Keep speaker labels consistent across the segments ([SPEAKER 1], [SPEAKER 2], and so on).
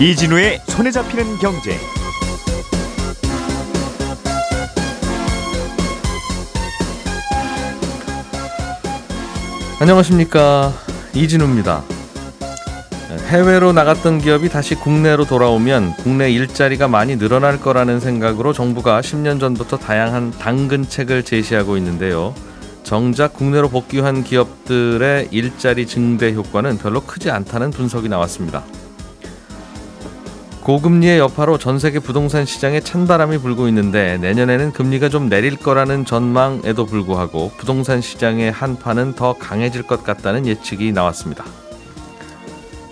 [SPEAKER 1] 이진우의 손에 잡히는 경제.
[SPEAKER 2] 안녕하십니까 이진우입니다. 해외로 나갔던 기업이 다시 국내로 돌아오면 국내 일자리가 많이 늘어날 거라는 생각으로 정부가 10년 전부터 다양한 당근책을 제시하고 있는데요. 정작 국내로 복귀한 기업들의 일자리 증대 효과는 별로 크지 않다는 분석이 나왔습니다. 고금리의 여파로 전 세계 부동산 시장에 찬바람이 불고 있는데 내년에는 금리가 좀 내릴 거라는 전망에도 불구하고 부동산 시장의 한파는 더 강해질 것 같다는 예측이 나왔습니다.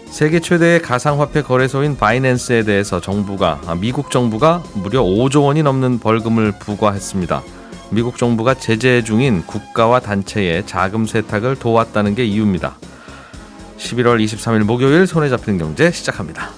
[SPEAKER 2] 세계 최대의 가상화폐 거래소인 바이낸스에 대해서 정부가 아, 미국 정부가 무려 5조 원이 넘는 벌금을 부과했습니다. 미국 정부가 제재 중인 국가와 단체의 자금 세탁을 도왔다는 게 이유입니다. 11월 23일 목요일 손에 잡히는 경제 시작합니다.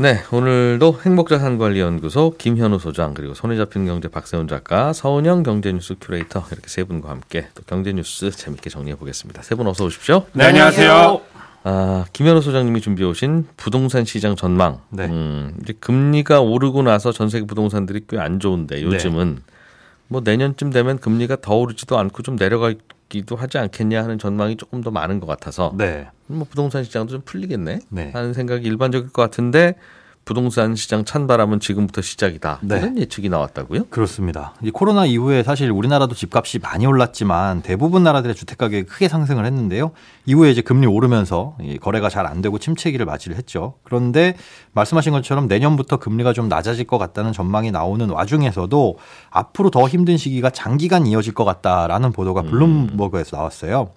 [SPEAKER 2] 네, 오늘도 행복자산관리연구소 김현우 소장 그리고 손에 잡히는 경제 박세훈 작가, 서은영 경제뉴스 큐레이터 이렇게 세 분과 함께 또 경제뉴스 재밌게 정리해 보겠습니다. 세 분 어서 오십시오.
[SPEAKER 3] 네, 안녕하세요.
[SPEAKER 2] 아, 김현우 소장님이 준비해 오신 부동산 시장 전망.
[SPEAKER 3] 네.
[SPEAKER 2] 음, 이제 금리가 오르고 나서 전 세계 부동산들이 꽤 안 좋은데 요즘은 뭐 내년쯤 되면 금리가 더 오르지도 않고 좀 내려가 기도 하지 않겠냐 하는 전망이 조금 더 많은 것 같아서
[SPEAKER 3] 네.
[SPEAKER 2] 뭐 부동산 시장도 좀 풀리겠네
[SPEAKER 3] 네.
[SPEAKER 2] 하는 생각이 일반적일 것 같은데 부동산 시장 찬바람은 지금부터 시작이다
[SPEAKER 3] 네.
[SPEAKER 2] 이런 예측이 나왔다고요?
[SPEAKER 3] 그렇습니다. 이 코로나 이후에 사실 우리나라도 집값이 많이 올랐지만 대부분 나라들의 주택 가격이 크게 상승을 했는데요. 이후에 이제 금리 오르면서 이 거래가 잘 안 되고 침체기를 맞이를 했죠. 그런데 말씀하신 것처럼 내년부터 금리가 좀 낮아질 것 같다는 전망이 나오는 와중에서도 앞으로 더 힘든 시기가 장기간 이어질 것 같다라는 보도가 블룸버그에서 나왔어요.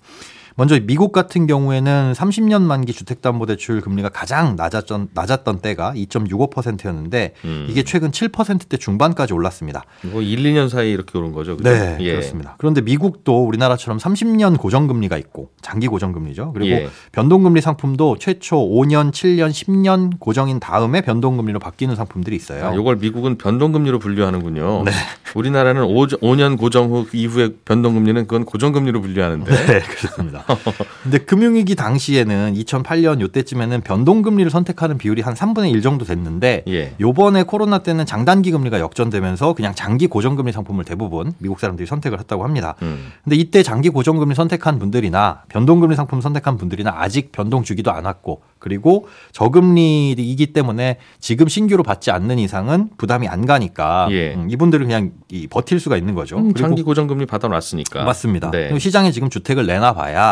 [SPEAKER 3] 먼저 미국 같은 경우에는 30년 만기 주택담보대출 금리가 가장 낮았던, 낮았던 때가 2.65%였는데
[SPEAKER 2] 음.
[SPEAKER 3] 이게 최근 7%대 중반까지 올랐습니다.
[SPEAKER 2] 뭐 1, 2년 사이 이렇게 오른 거죠? 그죠?
[SPEAKER 3] 네,
[SPEAKER 2] 예.
[SPEAKER 3] 그렇습니다. 그런데 미국도 우리나라처럼 30년 고정금리가 있고 장기 고정금리죠. 그리고
[SPEAKER 2] 예.
[SPEAKER 3] 변동금리 상품도 최초 5년, 7년, 10년 고정인 다음에 변동금리로 바뀌는 상품들이 있어요.
[SPEAKER 2] 아, 요걸 미국은 변동금리로 분류하는군요.
[SPEAKER 3] 네.
[SPEAKER 2] 우리나라는 5, 5년 고정 후 이후에 변동금리는 그건 고정금리로 분류하는데.
[SPEAKER 3] 네, 그렇습니다. 근데 금융위기 당시에는 2008년 요때쯤에는 변동금리를 선택하는 비율이 한 3분의 1 정도 됐는데
[SPEAKER 2] 예.
[SPEAKER 3] 요번에 코로나 때는 장단기 금리가 역전되면서 그냥 장기 고정금리 상품을 대부분 미국 사람들이 선택을 했다고 합니다.
[SPEAKER 2] 음.
[SPEAKER 3] 근데 이때 장기 고정금리 선택한 분들이나 변동금리 상품 선택한 분들이나 아직 변동 주기도 않았고 그리고 저금리이기 때문에 지금 신규로 받지 않는 이상은 부담이 안 가니까
[SPEAKER 2] 예.
[SPEAKER 3] 음, 이분들은 그냥 이 버틸 수가 있는 거죠.
[SPEAKER 2] 음, 장기 고정금리 받아놨으니까.
[SPEAKER 3] 맞습니다.
[SPEAKER 2] 네.
[SPEAKER 3] 시장에 지금 주택을 내놔봐야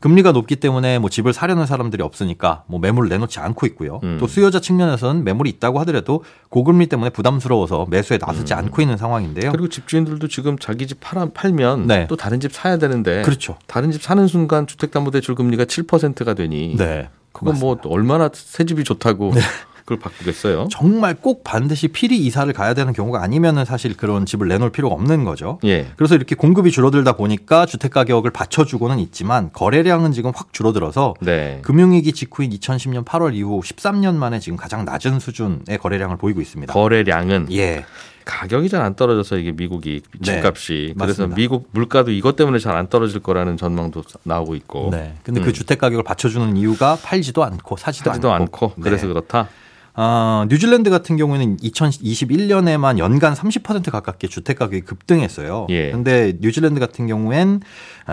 [SPEAKER 3] 금리가 높기 때문에 뭐 집을 사려는 사람들이 없으니까 뭐 매물을 내놓지 않고 있고요.
[SPEAKER 2] 음.
[SPEAKER 3] 또 수요자 측면에서는 매물이 있다고 하더라도 고금리 때문에 부담스러워서 매수에 나서지
[SPEAKER 2] 음.
[SPEAKER 3] 않고 있는 상황인데요.
[SPEAKER 2] 그리고 집주인들도 지금 자기 집 팔아, 팔면
[SPEAKER 3] 네.
[SPEAKER 2] 또 다른 집 사야 되는데
[SPEAKER 3] 그렇죠.
[SPEAKER 2] 다른 집 사는 순간 주택담보대출 금리가 7%가 되니
[SPEAKER 3] 네.
[SPEAKER 2] 그건 뭐 얼마나 새 집이 좋다고 그걸 바꾸겠어요.
[SPEAKER 3] 정말 꼭 반드시 필히 이사를 가야 되는 경우가 아니면은 사실 그런 집을 내놓을 필요가 없는 거죠.
[SPEAKER 2] 예.
[SPEAKER 3] 그래서 이렇게 공급이 줄어들다 보니까 주택 가격을 받쳐주고는 있지만 거래량은 지금 확 줄어들어서
[SPEAKER 2] 네.
[SPEAKER 3] 금융위기 직후인 2010년 8월 이후 13년 만에 지금 가장 낮은 수준의 거래량을 보이고 있습니다.
[SPEAKER 2] 거래량은
[SPEAKER 3] 예.
[SPEAKER 2] 가격이 잘 안 떨어져서 이게 미국이
[SPEAKER 3] 네,
[SPEAKER 2] 집값이 그래서
[SPEAKER 3] 맞습니다.
[SPEAKER 2] 미국 물가도 이것 때문에 잘 안 떨어질 거라는 전망도 나오고 있고
[SPEAKER 3] 네. 근데
[SPEAKER 2] 음.
[SPEAKER 3] 그 주택 가격을 받쳐주는 이유가 팔지도 않고 사지도,
[SPEAKER 2] 하지도 않고
[SPEAKER 3] 네.
[SPEAKER 2] 그래서 그렇다.
[SPEAKER 3] 아, 뉴질랜드 같은 경우에는 2021년에만 연간 30% 가깝게 주택 가격이 급등했어요.
[SPEAKER 2] 예.
[SPEAKER 3] 근데 뉴질랜드 같은 경우엔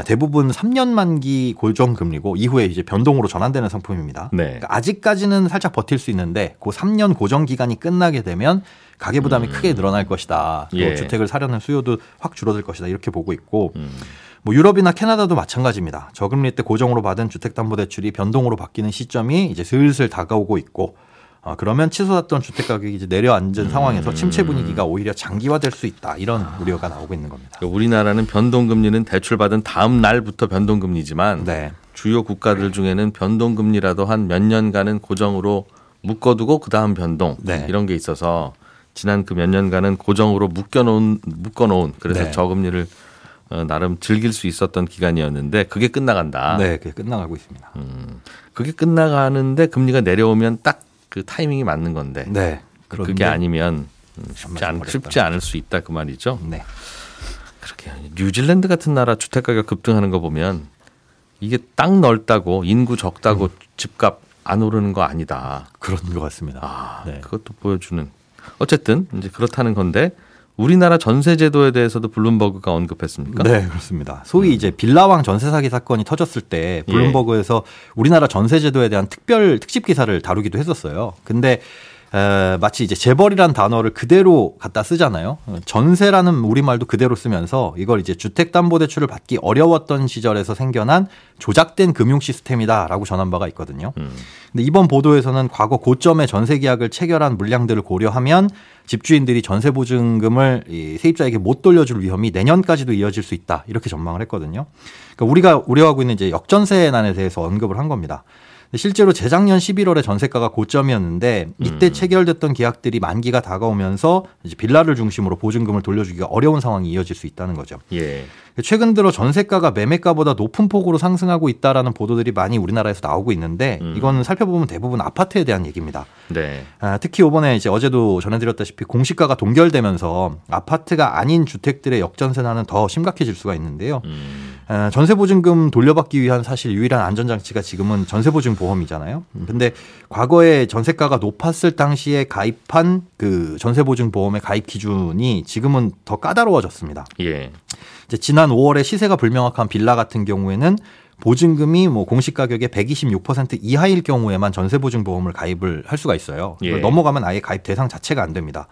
[SPEAKER 3] 대부분 3년 만기 고정 금리고 이후에 이제 변동으로 전환되는 상품입니다.
[SPEAKER 2] 네.
[SPEAKER 3] 그러니까 아직까지는 살짝 버틸 수 있는데 그 3년 고정 기간이 끝나게 되면 가계 부담이 크게 늘어날 것이다. 또
[SPEAKER 2] 음. 예.
[SPEAKER 3] 주택을 사려는 수요도 확 줄어들 것이다. 이렇게 보고 있고
[SPEAKER 2] 음.
[SPEAKER 3] 뭐 유럽이나 캐나다도 마찬가지입니다. 저금리 때 고정으로 받은 주택담보대출이 변동으로 바뀌는 시점이 이제 슬슬 다가오고 있고 어, 그러면 치솟았던 주택 가격이 이제 내려앉은 상황에서 침체 분위기가 오히려 장기화될 수 있다 이런 우려가 나오고 있는 겁니다.
[SPEAKER 2] 그러니까 우리나라는 변동금리는 대출받은 다음 날부터 변동금리지만
[SPEAKER 3] 네,
[SPEAKER 2] 주요 국가들 중에는 변동금리라도 한 몇 년간은 고정으로 묶어두고 그 다음 변동
[SPEAKER 3] 네.
[SPEAKER 2] 이런 게 있어서 지난 그 몇 년간은 고정으로 묶여놓은 묶어놓은 그래서
[SPEAKER 3] 네.
[SPEAKER 2] 저금리를 어, 나름 즐길 수 있었던 기간이었는데 그게 끝나간다.
[SPEAKER 3] 네, 그게 끝나가고 있습니다.
[SPEAKER 2] 그게 끝나가는데 금리가 내려오면 딱 그 타이밍이 맞는 건데
[SPEAKER 3] 네.
[SPEAKER 2] 그게
[SPEAKER 3] 그런데-
[SPEAKER 2] 아니면 음, 쉽지, 않. 쉽지 않을 수 있다 그 말이죠.
[SPEAKER 3] 네.
[SPEAKER 2] 그렇게 뉴질랜드 같은 나라 주택 가격 급등하는 거 보면 이게 땅 넓다고 인구 적다고 집값 안 오르는 거 아니다.
[SPEAKER 3] 그런 것 같습니다.
[SPEAKER 2] 아,
[SPEAKER 3] 네.
[SPEAKER 2] 그것도 보여주는. 어쨌든 이제 그렇다는 건데 우리나라 전세 제도에 대해서도 블룸버그가 언급했습니까?
[SPEAKER 3] 네, 그렇습니다. 소위 이제 빌라왕 전세 사기 사건이 터졌을 때
[SPEAKER 2] 예.
[SPEAKER 3] 블룸버그에서 우리나라 전세 제도에 대한 특별 특집 기사를 다루기도 했었어요. 근데 에, 마치 이제 재벌이란 단어를 그대로 갖다 쓰잖아요. 어, 전세라는 우리말도 그대로 쓰면서 이걸 이제 주택담보대출을 받기 어려웠던 시절에서 생겨난 조작된 금융 시스템이다라고 전한 바가 있거든요.
[SPEAKER 2] 음.
[SPEAKER 3] 근데 이번 보도에서는 과거 고점의 전세 계약을 체결한 물량들을 고려하면 집주인들이 전세 보증금을 이 세입자에게 못 돌려줄 위험이 내년까지도 이어질 수 있다 이렇게 전망을 했거든요. 그러니까 우리가 우려하고 있는 이제 역전세난에 대해서 언급을 한 겁니다. 실제로 재작년 11월에 전세가가 고점이었는데 이때 체결됐던 계약들이 만기가 다가오면서 이제 빌라를 중심으로 보증금을 돌려주기가 어려운 상황이 이어질 수 있다는 거죠.
[SPEAKER 2] 예.
[SPEAKER 3] 최근 들어 전세가가 매매가보다 높은 폭으로 상승하고 있다라는 보도들이 많이 우리나라에서 나오고 있는데
[SPEAKER 2] 음.
[SPEAKER 3] 이건 살펴보면 대부분 아파트에 대한 얘기입니다.
[SPEAKER 2] 네.
[SPEAKER 3] 아, 특히 이번에 이제 어제도 전해드렸다시피 공시가가 동결되면서 아파트가 아닌 주택들의 역전세난은 더 심각해질 수가 있는데요.
[SPEAKER 2] 음.
[SPEAKER 3] 아, 전세보증금 돌려받기 위한 사실 유일한 안전장치가 지금은 전세보증 보험이잖아요. 음, 근데 과거에 전세가가 높았을 당시에 가입한 그 전세보증 보험의 가입 기준이 지금은 더 까다로워졌습니다.
[SPEAKER 2] 예.
[SPEAKER 3] 이제 지난 5월에 시세가 불명확한 빌라 같은 경우에는 보증금이 뭐 공시 가격의 126% 이하일 경우에만 전세 보증 보험을 가입을 할 수가 있어요.
[SPEAKER 2] 예.
[SPEAKER 3] 넘어가면 아예 가입 대상 자체가 안 됩니다.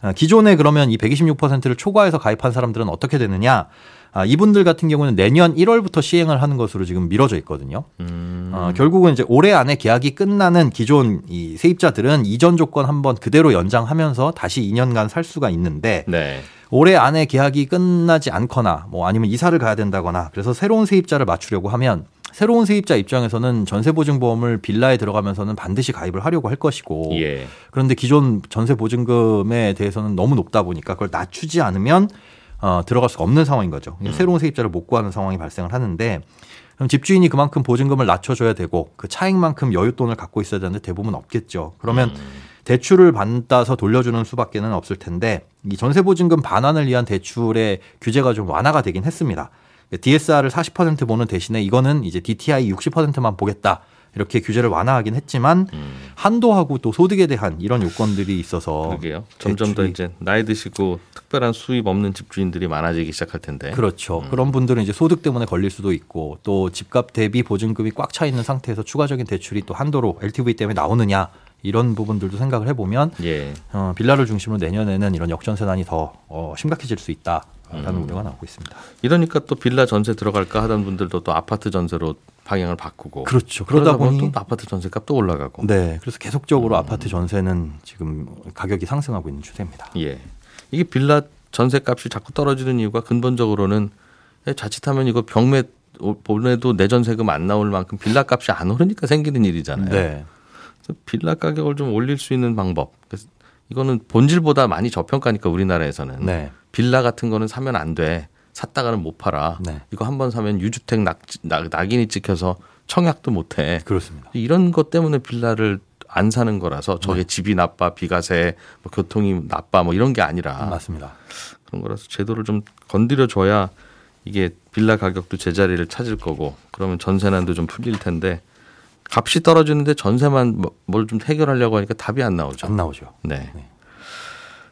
[SPEAKER 3] 아, 기존에 그러면 이 126%를 초과해서 가입한 사람들은 어떻게 되느냐? 아, 이분들 같은 경우는 내년 1월부터 시행을 하는 것으로 지금 미뤄져 있거든요.
[SPEAKER 2] 음.
[SPEAKER 3] 어, 결국은 이제 올해 안에 계약이 끝나는 기존 이 세입자들은 이전 조건 한번 그대로 연장하면서 다시 2년간 살 수가 있는데
[SPEAKER 2] 네.
[SPEAKER 3] 올해 안에 계약이 끝나지 않거나 뭐 아니면 이사를 가야 된다거나 그래서 새로운 세입자를 맞추려고 하면 새로운 세입자 입장에서는 전세보증보험을 빌라에 들어가면서는 반드시 가입을 하려고 할 것이고
[SPEAKER 2] 예.
[SPEAKER 3] 그런데 기존 전세보증금에 대해서는 너무 높다 보니까 그걸 낮추지 않으면 어, 들어갈 수가 없는 상황인 거죠. 새로운 세입자를 못 구하는 상황이 발생을 하는데 그럼 집주인이 그만큼 보증금을 낮춰줘야 되고 그 차익만큼 여윳돈을 갖고 있어야 되는데 대부분 없겠죠. 그러면 대출을 받아서 돌려주는 수밖에는 없을 텐데 이 전세보증금 반환을 위한 대출의 규제가 좀 완화가 되긴 했습니다. DSR을 40% 보는 대신에 이거는 이제 DTI 60%만 보겠다. 이렇게 규제를 완화하긴 했지만 한도하고 또 소득에 대한 이런 요건들이 있어서
[SPEAKER 2] 그러게요. 점점 더 이제 나이 드시고 특별한 수입 없는 집주인들이 많아지기 시작할 텐데.
[SPEAKER 3] 그렇죠. 그런 분들은 이제 소득 때문에 걸릴 수도 있고 또 집값 대비 보증금이 꽉 차 있는 상태에서 추가적인 대출이 또 한도로 LTV 때문에 나오느냐 이런 부분들도 생각을 해보면
[SPEAKER 2] 예.
[SPEAKER 3] 어, 빌라를 중심으로 내년에는 이런 역전세난이 더 어, 심각해질 수 있다 라는 우려가 나오고 있습니다.
[SPEAKER 2] 이러니까 또 빌라 전세 들어갈까 하던 분들도 또 아파트 전세로 방향을 바꾸고.
[SPEAKER 3] 그렇죠.
[SPEAKER 2] 그러다
[SPEAKER 3] 그러다
[SPEAKER 2] 보면
[SPEAKER 3] 보니
[SPEAKER 2] 또 아파트 전세값 도 올라가고.
[SPEAKER 3] 네, 그래서 계속적으로 아파트 전세는 지금 가격이 상승하고 있는 추세입니다.
[SPEAKER 2] 예. 이게 빌라 전세값이 자꾸 떨어지는 이유가 근본적으로는 자칫하면 이거 병매 보내도 내 전세금 안 나올 만큼 빌라 값이 안 오르니까 생기는 일이잖아요.
[SPEAKER 3] 네,
[SPEAKER 2] 그래서 빌라 가격을 좀 올릴 수 있는 방법. 그래서 이거는 본질보다 많이 저평가니까 우리나라에서는
[SPEAKER 3] 네,
[SPEAKER 2] 빌라 같은 거는 사면 안 돼. 샀다가는 못 팔아.
[SPEAKER 3] 네.
[SPEAKER 2] 이거 한 번 사면 유주택 낙, 낙, 낙인이 찍혀서 청약도 못 해.
[SPEAKER 3] 그렇습니다.
[SPEAKER 2] 이런 것 때문에 빌라를 안 사는 거라서 저게
[SPEAKER 3] 네.
[SPEAKER 2] 집이 나빠, 비과세, 뭐 교통이 나빠, 뭐 이런 게 아니라
[SPEAKER 3] 맞습니다.
[SPEAKER 2] 그런 거라서 제도를 좀 건드려 줘야 이게 빌라 가격도 제자리를 찾을 거고 그러면 전세난도 좀 풀릴 텐데 값이 떨어지는데 전세만 뭐, 뭘좀 해결하려고 하니까 답이 안 나오죠.
[SPEAKER 3] 안 나오죠.
[SPEAKER 2] 네.
[SPEAKER 3] 네.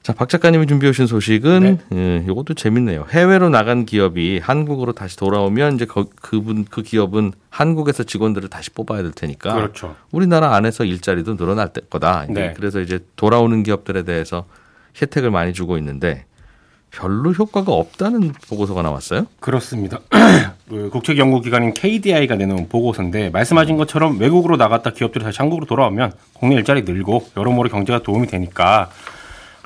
[SPEAKER 2] 자, 박 작가님이 준비해 오신 소식은 예, 이것도 재밌네요. 해외로 나간 기업이 한국으로 다시 돌아오면 이제 거- 그분 그 기업은 한국에서 직원들을 다시 뽑아야 될 테니까
[SPEAKER 4] 그렇죠.
[SPEAKER 2] 우리나라 안에서 일자리도 늘어날 때- 거다.
[SPEAKER 4] 네.
[SPEAKER 2] 그래서 이제 돌아오는 기업들에 대해서 혜택을 많이 주고 있는데 별로 효과가 없다는 보고서가 나왔어요.
[SPEAKER 4] 그렇습니다. 그 국책 연구 기관인 KDI가 내놓은 보고서인데 말씀하신 것처럼 외국으로 나갔다 기업들이 다시 한국으로 돌아오면 국내 일자리 늘고 여러모로 경제가 도움이 되니까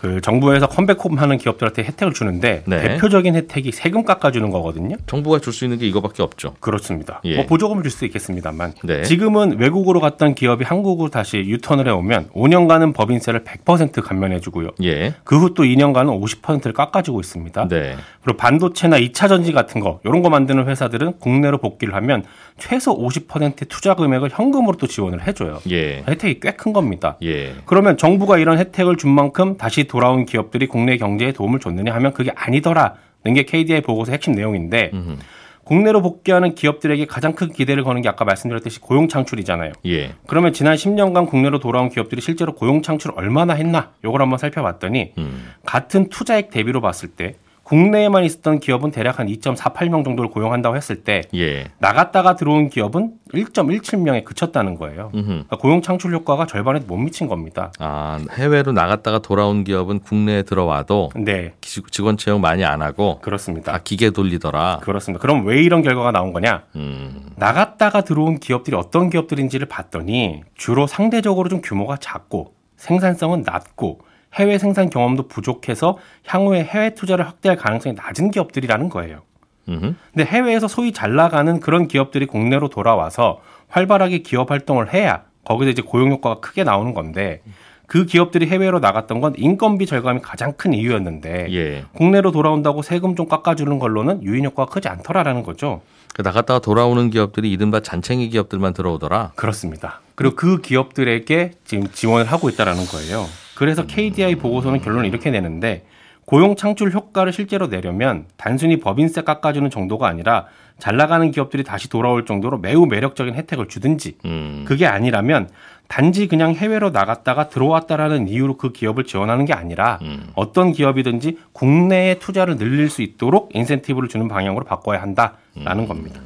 [SPEAKER 4] 그 정부에서 컴백홈하는 기업들한테 혜택을 주는데
[SPEAKER 2] 네.
[SPEAKER 4] 대표적인 혜택이 세금 깎아주는 거거든요.
[SPEAKER 2] 정부가 줄 수 있는 게 이거밖에 없죠.
[SPEAKER 4] 그렇습니다.
[SPEAKER 2] 예.
[SPEAKER 4] 뭐 보조금을 줄 수 있겠습니다만
[SPEAKER 2] 네.
[SPEAKER 4] 지금은 외국으로 갔던 기업이 한국으로 다시 유턴을 해오면 5년간은 법인세를 100% 감면해주고요.
[SPEAKER 2] 예.
[SPEAKER 4] 그후 또 2년간은 50%를 깎아주고 있습니다.
[SPEAKER 2] 네.
[SPEAKER 4] 그리고 반도체나 2차 전지 같은 거 이런 거 만드는 회사들은 국내로 복귀를 하면 최소 50%의 투자 금액을 현금으로 또 지원을 해줘요.
[SPEAKER 2] 예.
[SPEAKER 4] 혜택이 꽤 큰 겁니다.
[SPEAKER 2] 예.
[SPEAKER 4] 그러면 정부가 이런 혜택을 준 만큼 다시 돌아온 기업들이 국내 경제에 도움을 줬느냐 하면 그게 아니더라는 게 KDI 보고서 핵심 내용인데
[SPEAKER 2] 음흠.
[SPEAKER 4] 국내로 복귀하는 기업들에게 가장 큰 기대를 거는 게 아까 말씀드렸듯이 고용 창출이잖아요.
[SPEAKER 2] 예.
[SPEAKER 4] 그러면 지난 10년간 국내로 돌아온 기업들이 실제로 고용 창출을 얼마나 했나? 요걸 한번 살펴봤더니
[SPEAKER 2] 음.
[SPEAKER 4] 같은 투자액 대비로 봤을 때 국내에만 있었던 기업은 대략 한 2.48명 정도를 고용한다고 했을 때
[SPEAKER 2] 예.
[SPEAKER 4] 나갔다가 들어온 기업은 1.17명에 그쳤다는 거예요. 그러니까 고용 창출 효과가 절반에도 못 미친 겁니다.
[SPEAKER 2] 아, 해외로 나갔다가 돌아온 기업은 국내에 들어와도
[SPEAKER 4] 네,
[SPEAKER 2] 기- 직원 채용 많이 안 하고
[SPEAKER 4] 그렇습니다.
[SPEAKER 2] 다 기계 돌리더라.
[SPEAKER 4] 그렇습니다. 그럼 왜 이런 결과가 나온 거냐?
[SPEAKER 2] 음.
[SPEAKER 4] 나갔다가 들어온 기업들이 어떤 기업들인지를 봤더니 주로 상대적으로 좀 규모가 작고 생산성은 낮고 해외 생산 경험도 부족해서 향후에 해외 투자를 확대할 가능성이 낮은 기업들이라는 거예요.
[SPEAKER 2] 음흠.
[SPEAKER 4] 근데 해외에서 소위 잘 나가는 그런 기업들이 국내로 돌아와서 활발하게 기업 활동을 해야 거기서 이제 고용 효과가 크게 나오는 건데 그 기업들이 해외로 나갔던 건 인건비 절감이 가장 큰 이유였는데
[SPEAKER 2] 예.
[SPEAKER 4] 국내로 돌아온다고 세금 좀 깎아주는 걸로는 유인 효과가 크지 않더라라는 거죠.
[SPEAKER 2] 그 나갔다가 돌아오는 기업들이 이른바 잔챙이 기업들만 들어오더라.
[SPEAKER 4] 그렇습니다. 그리고 그 기업들에게 지금 지원을 하고 있다라는 거예요. 그래서 KDI 보고서는 결론을 이렇게 내는데 고용 창출 효과를 실제로 내려면 단순히 법인세 깎아주는 정도가 아니라 잘 나가는 기업들이 다시 돌아올 정도로 매우 매력적인 혜택을 주든지
[SPEAKER 2] 음.
[SPEAKER 4] 그게 아니라면 단지 그냥 해외로 나갔다가 들어왔다라는 이유로 그 기업을 지원하는 게 아니라
[SPEAKER 2] 음.
[SPEAKER 4] 어떤 기업이든지 국내에 투자를 늘릴 수 있도록 인센티브를 주는 방향으로 바꿔야 한다라는 겁니다.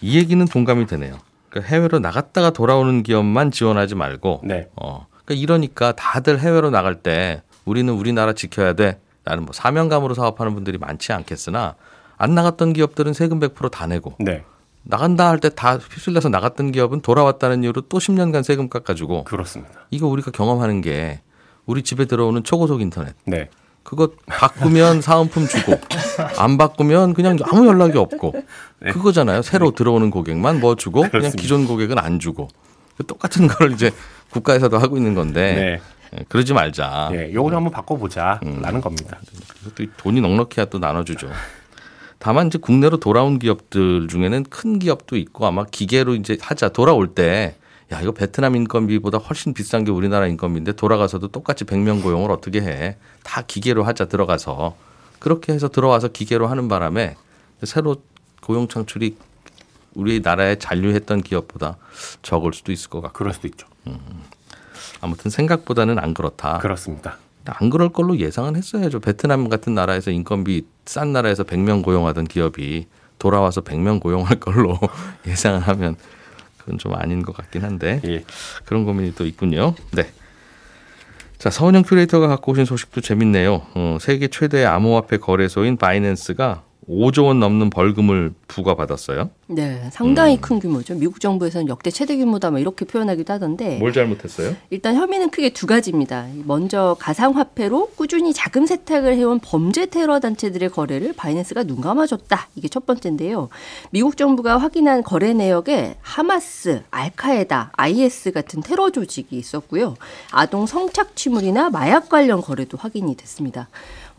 [SPEAKER 2] 이 얘기는 동감이 되네요. 그러니까 해외로 나갔다가 돌아오는 기업만 지원하지 말고
[SPEAKER 4] 네.
[SPEAKER 2] 어. 그러니까 이러니까 다들 해외로 나갈 때 우리는 우리나라 지켜야 돼. 나는 뭐 사명감으로 사업하는 분들이 많지 않겠으나 안 나갔던 기업들은 세금 100%다 내고
[SPEAKER 4] 네.
[SPEAKER 2] 나간다 할 때 다 휩쓸려서 나갔던 기업은 돌아왔다는 이유로 또 10년간 세금 깎아주고
[SPEAKER 4] 그렇습니다.
[SPEAKER 2] 이거 우리가 경험하는 게 우리 집에 들어오는 초고속 인터넷
[SPEAKER 4] 네.
[SPEAKER 2] 그거 바꾸면 사은품 주고 안 바꾸면 그냥 아무 연락이 없고 그거잖아요. 새로 들어오는 고객만 뭐 주고 그냥
[SPEAKER 4] 네. 그렇습니다.
[SPEAKER 2] 기존 고객은 안 주고 그 똑같은 걸 이제 국가에서도 하고 있는 건데
[SPEAKER 4] 네.
[SPEAKER 2] 예, 그러지 말자.
[SPEAKER 4] 예, 요걸 한번 바꿔보자라는 겁니다.
[SPEAKER 2] 또 돈이 넉넉해야 또 나눠주죠. 다만 이제 국내로 돌아온 기업들 중에는 큰 기업도 있고 아마 기계로 이제 하자 돌아올 때 야, 이거 베트남 인건비보다 훨씬 비싼 게 우리나라 인건비인데 돌아가서도 똑같이 100명 고용을 어떻게 해. 다 기계로 하자 들어가서. 그렇게 해서 들어와서 기계로 하는 바람에 새로 고용 창출이 우리나라에 잔류했던 기업보다 적을 수도 있을 것 같고.
[SPEAKER 4] 그럴 수도 있죠.
[SPEAKER 2] 아무튼 생각보다는 안 그렇다.
[SPEAKER 4] 그렇습니다.
[SPEAKER 2] 안 그럴 걸로 예상은 했어야죠. 베트남 같은 나라에서 인건비 싼 나라에서 100명 고용하던 기업이 돌아와서 100명 고용할 걸로 예상을 하면 그건 좀 아닌 것 같긴 한데
[SPEAKER 4] 예.
[SPEAKER 2] 그런 고민이 또 있군요. 네. 자, 서은영 큐레이터가 갖고 오신 소식도 재밌네요. 어, 세계 최대 암호화폐 거래소인 바이낸스가 5조 원 넘는 벌금을 부과받았어요.
[SPEAKER 5] 네, 상당히
[SPEAKER 2] 음.
[SPEAKER 5] 큰 규모죠. 미국 정부에서는 역대 최대 규모다 뭐 이렇게 표현하기도 하던데.
[SPEAKER 2] 뭘 잘못했어요?
[SPEAKER 5] 일단 혐의는 크게 두 가지입니다. 먼저 가상화폐로 꾸준히 자금 세탁을 해온 범죄 테러 단체들의 거래를 바이낸스가 눈 감아줬다. 이게 첫 번째인데요. 미국 정부가 확인한 거래 내역에 하마스, 알카에다, IS 같은 테러 조직이 있었고요. 아동 성착취물이나 마약 관련 거래도 확인이 됐습니다.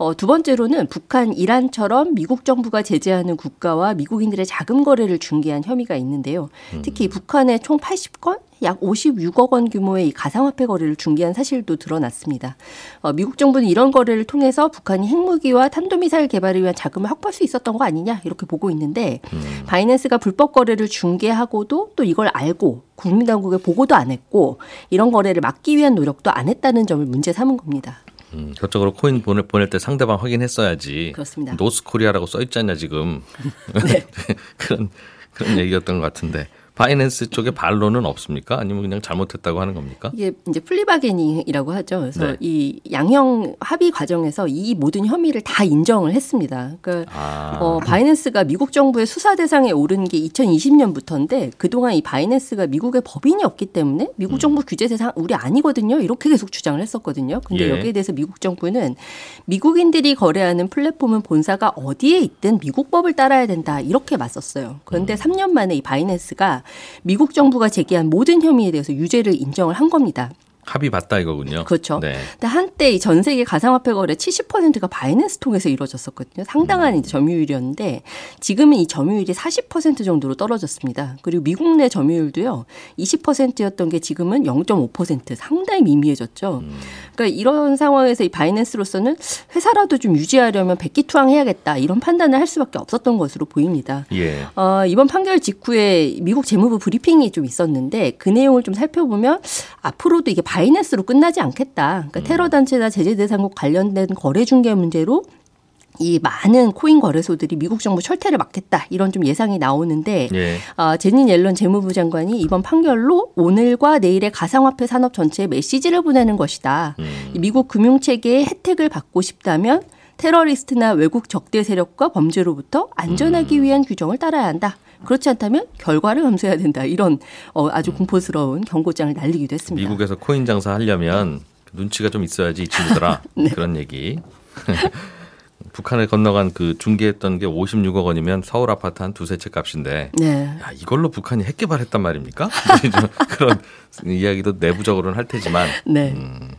[SPEAKER 5] 어, 두 번째로는 북한, 이란처럼 미국 정부가 제재하는 국가와 미국인들의 자금 거래를 중개한 혐의가 있는데요. 특히 북한의 총 80건, 약 56억 원 규모의 이 가상화폐 거래를 중개한 사실도 드러났습니다. 어, 미국 정부는 이런 거래를 통해서 북한이 핵무기와 탄도미사일 개발을 위한 자금을 확보할 수 있었던 거 아니냐 이렇게 보고 있는데 바이낸스가 불법 거래를 중개하고도 또 이걸 알고 금융 당국에 보고도 안 했고 이런 거래를 막기 위한 노력도 안 했다는 점을 문제 삼은 겁니다.
[SPEAKER 2] 음, 저쪽으로 코인 보낼, 보낼 때 상대방 확인했어야지.
[SPEAKER 5] 그렇습니다.
[SPEAKER 2] North Korea라고 써 있잖냐 지금.
[SPEAKER 5] 네.
[SPEAKER 2] 그런 그런 얘기였던 것 같은데 바이낸스 쪽에 반론은 없습니까? 아니면 그냥 잘못했다고 하는 겁니까?
[SPEAKER 5] 이게 이제 plea bargaining이라고 하죠. 그래서
[SPEAKER 2] 네.
[SPEAKER 5] 이 양형 합의 과정에서 이 모든 혐의를 다 인정을 했습니다. 그러니까
[SPEAKER 2] 아.
[SPEAKER 5] 어, 바이낸스가 미국 정부의 수사 대상에 오른 게 2020년부터인데 그동안 이 바이낸스가 미국의 법인이 없기 때문에
[SPEAKER 2] 음.
[SPEAKER 5] 미국 정부 규제 대상 우리 아니거든요. 이렇게 계속 주장을 했었거든요. 근데
[SPEAKER 2] 예.
[SPEAKER 5] 여기에 대해서 미국 정부는 미국인들이 거래하는 플랫폼은 본사가 어디에 있든 미국 법을 따라야 된다. 이렇게 맞섰어요. 그런데 3년 만에 이 바이낸스가 미국 정부가 제기한 모든 혐의에 대해서 유죄를 인정을 한 겁니다.
[SPEAKER 2] 합의 봤다 이거군요.
[SPEAKER 5] 그렇죠.
[SPEAKER 2] 네.
[SPEAKER 5] 근데 한때 이 전 세계 가상화폐 거래 70%가 바이낸스 통해서 이루어졌었거든요. 상당한 이제 점유율이었는데 지금은 이 점유율이 40% 정도로 떨어졌습니다. 그리고 미국 내 점유율도요. 20%였던 게 지금은 0.5% 상당히 미미해졌죠. 그러니까 이런 상황에서 이 바이낸스로서는 회사라도 좀 유지하려면 백기투항해야겠다 이런 판단을 할 수밖에 없었던 것으로 보입니다.
[SPEAKER 2] 예.
[SPEAKER 5] 어, 이번 판결 직후에 미국 재무부 브리핑이 좀 있었는데 그 내용을 좀 살펴보면 앞으로도 이게 바이낸스로 끝나지 않겠다. 그러니까 테러 단체나 제재 대상국 관련된 거래 중개 문제로 이 많은 코인 거래소들이 미국 정부 철퇴를 막겠다 이런 좀 예상이 나오는데
[SPEAKER 2] 예.
[SPEAKER 5] 어, 제니 옐런 재무부 장관이 이번 판결로 오늘과 내일의 가상화폐 산업 전체에 메시지를 보내는 것이다. 이 미국 금융 체계의 혜택을 받고 싶다면 테러리스트나 외국 적대 세력과 범죄로부터 안전하기 위한 규정을 따라야 한다. 그렇지 않다면 결과를 감수해야 된다. 이런 어, 아주 공포스러운 경고장을 날리기도 했습니다.
[SPEAKER 2] 미국에서 코인 장사 하려면 눈치가 좀 있어야지 이 친구들아.
[SPEAKER 5] 네.
[SPEAKER 2] 그런 얘기. 북한을 건너간 그 중개했던 게 56억 원이면 서울 아파트 한 두세 채 값인데
[SPEAKER 5] 네.
[SPEAKER 2] 야, 이걸로 북한이 핵 개발했단 말입니까? 좀 그런 이야기도 내부적으로는 할 테지만
[SPEAKER 5] 네.
[SPEAKER 2] 음.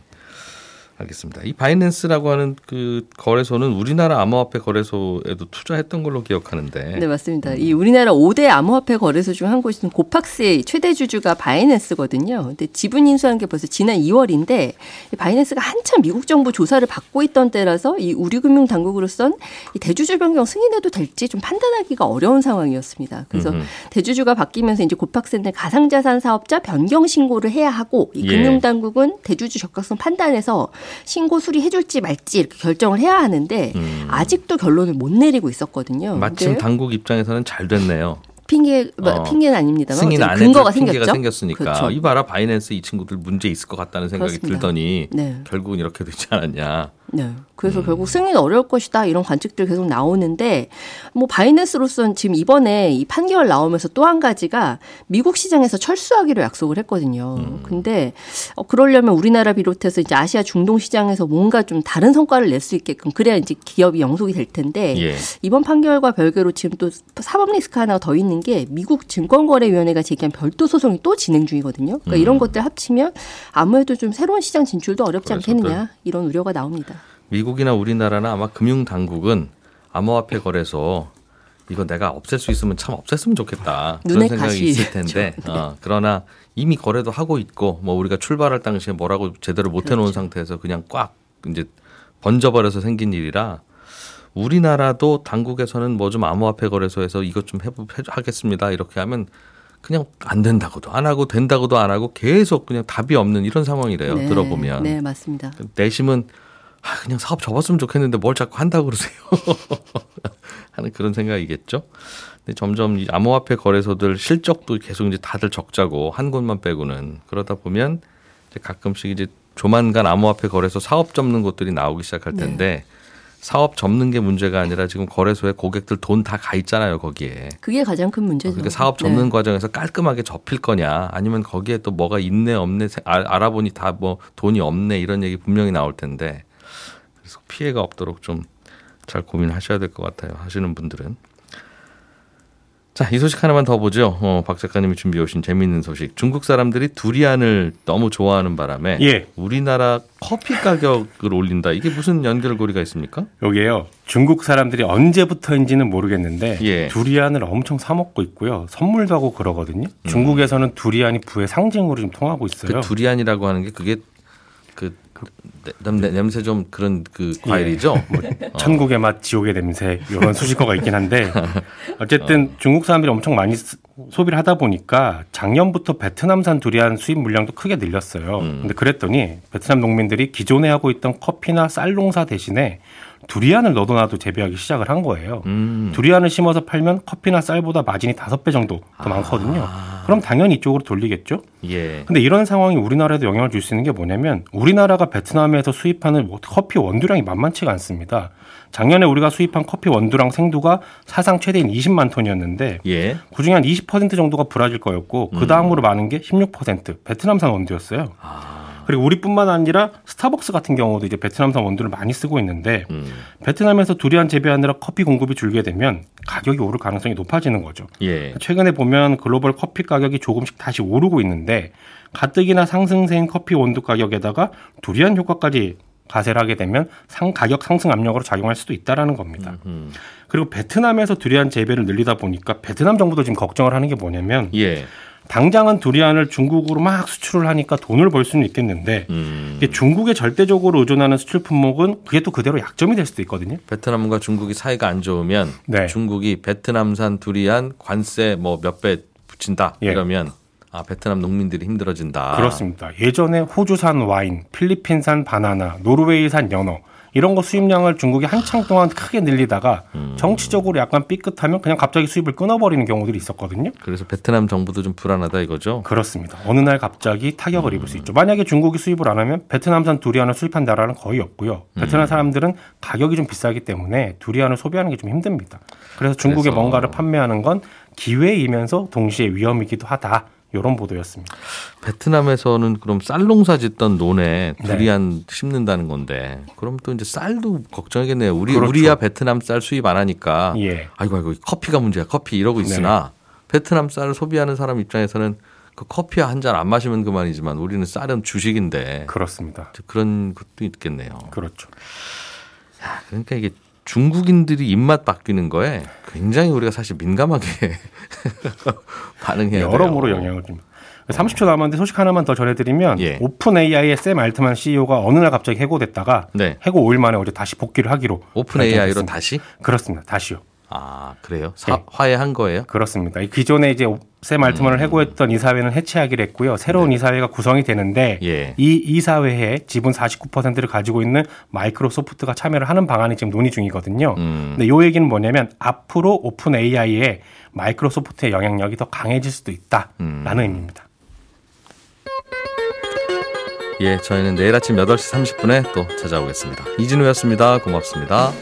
[SPEAKER 2] 알겠습니다. 이 바이낸스라고 하는 그 거래소는 우리나라 암호화폐 거래소에도 투자했던 걸로 기억하는데
[SPEAKER 5] 네, 맞습니다. 이 우리나라 5대 암호화폐 거래소 중 한 곳인 고팍스의 최대 주주가 바이낸스거든요. 근데 지분 인수한 게 벌써 지난 2월인데 이 바이낸스가 한참 미국 정부 조사를 받고 있던 때라서 이 우리금융 당국으로선 이 대주주 변경 승인해도 될지 좀 판단하기가 어려운 상황이었습니다. 그래서
[SPEAKER 2] 음흠.
[SPEAKER 5] 대주주가 바뀌면서 이제 고팍스는 가상자산 사업자 변경 신고를 해야 하고 이
[SPEAKER 2] 예.
[SPEAKER 5] 금융 당국은 대주주 적격성 판단해서 신고 수리해줄지 말지 이렇게 결정을 해야 하는데
[SPEAKER 2] 음.
[SPEAKER 5] 아직도 결론을 못 내리고 있었거든요.
[SPEAKER 2] 마침
[SPEAKER 5] 근데
[SPEAKER 2] 당국 입장에서는 잘 됐네요.
[SPEAKER 5] 핑계 뭐
[SPEAKER 2] 어.
[SPEAKER 5] 핑계는 아닙니다만
[SPEAKER 2] 승인 안
[SPEAKER 5] 근거가
[SPEAKER 2] 핑계가
[SPEAKER 5] 생겼죠.
[SPEAKER 2] 생겼으니까
[SPEAKER 5] 그렇죠.
[SPEAKER 2] 이봐라 바이낸스 이 친구들 문제 있을 것 같다는 생각이
[SPEAKER 5] 그렇습니다.
[SPEAKER 2] 들더니
[SPEAKER 5] 네.
[SPEAKER 2] 결국은 이렇게 되지 않았냐.
[SPEAKER 5] 네. 그래서
[SPEAKER 2] 음.
[SPEAKER 5] 결국 승인 어려울 것이다 이런 관측들 계속 나오는데 뭐 바이낸스로서는 지금 이번에 이 판결 나오면서 또 한 가지가 미국 시장에서 철수하기로 약속을 했거든요.
[SPEAKER 2] 음.
[SPEAKER 5] 근데 어 그러려면 우리나라 비롯해서 이제 아시아 중동 시장에서 뭔가 좀 다른 성과를 낼 수 있게끔 그래야 이제 기업이 영속이 될 텐데
[SPEAKER 2] 예.
[SPEAKER 5] 이번 판결과 별개로 지금 또 사법 리스크 하나 더 있는 게 미국 증권거래위원회가 제기한 별도 소송이 또 진행 중이거든요. 그러니까 이런 것들 합치면 아무래도 좀 새로운 시장 진출도 어렵지 않겠느냐 이런 우려가 나옵니다.
[SPEAKER 2] 미국이나 우리나라나 아마 금융 당국은 암호화폐 거래소 이거 내가 없앨 수 있으면 참 없앴으면 좋겠다 그런 생각이. 있을 텐데
[SPEAKER 5] 그렇죠.
[SPEAKER 2] 어, 그러나 이미 거래도 하고 있고 뭐 우리가 출발할 당시에 뭐라고 제대로 못 해놓은
[SPEAKER 5] 그렇죠.
[SPEAKER 2] 상태에서 그냥 꽉 이제 번져버려서 생긴 일이라 우리나라도 당국에서는 뭐 좀 암호화폐 거래소에서 이것 좀 해보, 해, 하겠습니다 이렇게 하면 그냥 안 된다고도 안 하고 된다고도 안 하고 계속 그냥 답이 없는 이런 상황이래요
[SPEAKER 5] 네,
[SPEAKER 2] 들어보면
[SPEAKER 5] 네 맞습니다.
[SPEAKER 2] 내심은 아, 그냥 사업 접었으면 좋겠는데 뭘 자꾸 한다고 그러세요. 하는 그런 생각이겠죠. 근데 점점 이 암호화폐 거래소들 실적도 계속 이제 다들 적자고 한 곳만 빼고는 그러다 보면 이제 가끔씩 이제 조만간 암호화폐 거래소 사업 접는 곳들이 나오기 시작할
[SPEAKER 5] 네.
[SPEAKER 2] 텐데 사업 접는 게 문제가 아니라 지금 거래소에 고객들 돈 다 가 있잖아요 거기에.
[SPEAKER 5] 그게 가장 큰 문제죠.
[SPEAKER 2] 그러니까 사업 접는
[SPEAKER 5] 네.
[SPEAKER 2] 과정에서 깔끔하게 접힐 거냐 아니면 거기에 또 뭐가 있네 없네 세- 알- 알아보니 다 뭐 돈이 없네 이런 얘기 분명히 나올 텐데 피해가 없도록 좀 잘 고민하셔야 될 것 같아요 하시는 분들은 자 이 소식 하나만 더 보죠 어, 박 작가님이 준비해 오신 재미있는 소식 중국 사람들이 두리안을 너무 좋아하는 바람에
[SPEAKER 4] 예.
[SPEAKER 2] 우리나라 커피 가격을 올린다 이게 무슨 연결고리가 있습니까?
[SPEAKER 4] 여기에요. 중국 사람들이 언제부터인지는 모르겠는데
[SPEAKER 2] 예.
[SPEAKER 4] 두리안을 엄청 사 먹고 있고요. 선물도 하고 그러거든요. 중국에서는 두리안이 부의 상징으로 좀 통하고 있어요.
[SPEAKER 2] 그 두리안이라고 하는 게 그게 그 냄, 냄새 좀 그런 그 과일이죠.
[SPEAKER 4] 뭐 천국의 맛, 지옥의 냄새 이런 수식어가 있긴 한데 어쨌든 중국 사람들이 엄청 많이 쓰- 소비를 하다 보니까 작년부터 베트남산 두리안 수입 물량도 크게 늘렸어요.
[SPEAKER 2] 음.
[SPEAKER 4] 근데 그랬더니 베트남 농민들이 기존에 하고 있던 커피나 쌀 농사 대신에 두리안을 넣어놔도 재배하기 시작을 한 거예요.
[SPEAKER 2] 음.
[SPEAKER 4] 두리안을 심어서 팔면 커피나 쌀보다 마진이 다섯 배 정도 더 많거든요. 그럼 당연히 이쪽으로 돌리겠죠.
[SPEAKER 2] 예.
[SPEAKER 4] 근데 이런 상황이 우리나라에도 영향을 줄 수 있는 게 뭐냐면 우리나라가 베트남에서 수입하는 뭐 커피 원두량이 만만치가 않습니다. 작년에 우리가 수입한 커피 원두랑 생두가 사상 최대인 20만 톤이었는데
[SPEAKER 2] 예.
[SPEAKER 4] 그중에 한 20% 정도가 브라질 거였고 그 다음으로 많은 게 16% 베트남산 원두였어요. 그리고 우리뿐만 아니라 스타벅스 같은 경우도 이제 베트남산 원두를 많이 쓰고 있는데
[SPEAKER 2] 음.
[SPEAKER 4] 베트남에서 두리안 재배하느라 커피 공급이 줄게 되면 가격이 오를 가능성이 높아지는 거죠.
[SPEAKER 2] 예.
[SPEAKER 4] 최근에 보면 글로벌 커피 가격이 조금씩 다시 오르고 있는데 가뜩이나 상승세인 커피 원두 가격에다가 두리안 효과까지 가세를 하게 되면 상 가격 상승 압력으로 작용할 수도 있다라는 겁니다.
[SPEAKER 2] 음.
[SPEAKER 4] 그리고 베트남에서 두리안 재배를 늘리다 보니까 베트남 정부도 지금 걱정을 하는 게 뭐냐면
[SPEAKER 2] 예.
[SPEAKER 4] 당장은 두리안을 중국으로 막 수출을 하니까 돈을 벌 수는 있겠는데
[SPEAKER 2] 음.
[SPEAKER 4] 이게 중국에 절대적으로 의존하는 수출 품목은 그게 또 그대로 약점이 될 수도 있거든요.
[SPEAKER 2] 베트남과 중국이 사이가 안 좋으면
[SPEAKER 4] 네.
[SPEAKER 2] 중국이 베트남산 두리안 관세 뭐 몇 배 붙인다
[SPEAKER 4] 예.
[SPEAKER 2] 이러면 아 베트남 농민들이 힘들어진다.
[SPEAKER 4] 그렇습니다. 예전에 호주산 와인, 필리핀산 바나나, 노르웨이산 연어 이런 거 수입량을 중국이 한창 동안 크게 늘리다가
[SPEAKER 2] 음.
[SPEAKER 4] 정치적으로 약간 삐끗하면 그냥 갑자기 수입을 끊어버리는 경우들이 있었거든요.
[SPEAKER 2] 그래서 베트남 정부도 좀 불안하다 이거죠.
[SPEAKER 4] 그렇습니다. 어느 날 갑자기 타격을 입을 수 있죠. 만약에 중국이 수입을 안 하면 베트남산 두리안을 수입한 나라는 거의 없고요. 베트남 사람들은 가격이 좀 비싸기 때문에 두리안을 소비하는 게 좀 힘듭니다. 그래서 중국에
[SPEAKER 2] 그래서.
[SPEAKER 4] 뭔가를 판매하는 건 기회이면서 동시에 위험이기도 하다. 이런 보도였습니다.
[SPEAKER 2] 베트남에서는 그럼 쌀 농사 짓던 논에
[SPEAKER 4] 네.
[SPEAKER 2] 두리안 심는다는 건데 그럼 또 이제 쌀도 걱정이겠네요. 우리
[SPEAKER 4] 그렇죠.
[SPEAKER 2] 우리야 베트남 쌀 수입 안 하니까
[SPEAKER 4] 예.
[SPEAKER 2] 아이고 아이고 커피가 문제야 커피 이러고
[SPEAKER 4] 네.
[SPEAKER 2] 있으나 베트남 쌀을 소비하는 사람 입장에서는 그 커피 한 잔 안 마시면 그만이지만 우리는 쌀은 주식인데
[SPEAKER 4] 그렇습니다.
[SPEAKER 2] 그런 것도 있겠네요.
[SPEAKER 4] 그렇죠.
[SPEAKER 2] 그러니까 이게 중국인들이 입맛 바뀌는 거에 굉장히 우리가 사실 민감하게 반응해야 돼요.
[SPEAKER 4] 여러모로 영향을 줍니다. 30초 남았는데 소식 하나만 더 전해드리면
[SPEAKER 2] 예.
[SPEAKER 4] 오픈 AI의 샘 알트만 CEO가 어느 날 갑자기 해고됐다가
[SPEAKER 2] 네.
[SPEAKER 4] 해고 5일 만에 어제 다시 복귀를 하기로
[SPEAKER 2] 오픈 AI로. 다시
[SPEAKER 4] 그렇습니다. 다시요.
[SPEAKER 2] 아 그래요? 사-
[SPEAKER 4] 네.
[SPEAKER 2] 화해한 거예요?
[SPEAKER 4] 그렇습니다. 이 기존에 이제 샘 알트만을
[SPEAKER 2] 음.
[SPEAKER 4] 해고했던 이사회는 해체하기로 했고요. 새로운 이사회가 구성이 되는데
[SPEAKER 2] 네. 예.
[SPEAKER 4] 이 이사회에 지분 49%를 가지고 있는 마이크로소프트가 참여를 하는 방안이 지금 논의 중이거든요.
[SPEAKER 2] 음.
[SPEAKER 4] 근데 요 얘기는 뭐냐면 앞으로 오픈 AI에 마이크로소프트의 영향력이 더 강해질 수도 있다라는
[SPEAKER 2] 음.
[SPEAKER 4] 의미입니다.
[SPEAKER 2] 예, 저희는 내일 아침 8시 30분에 또 찾아오겠습니다. 이진우였습니다. 고맙습니다.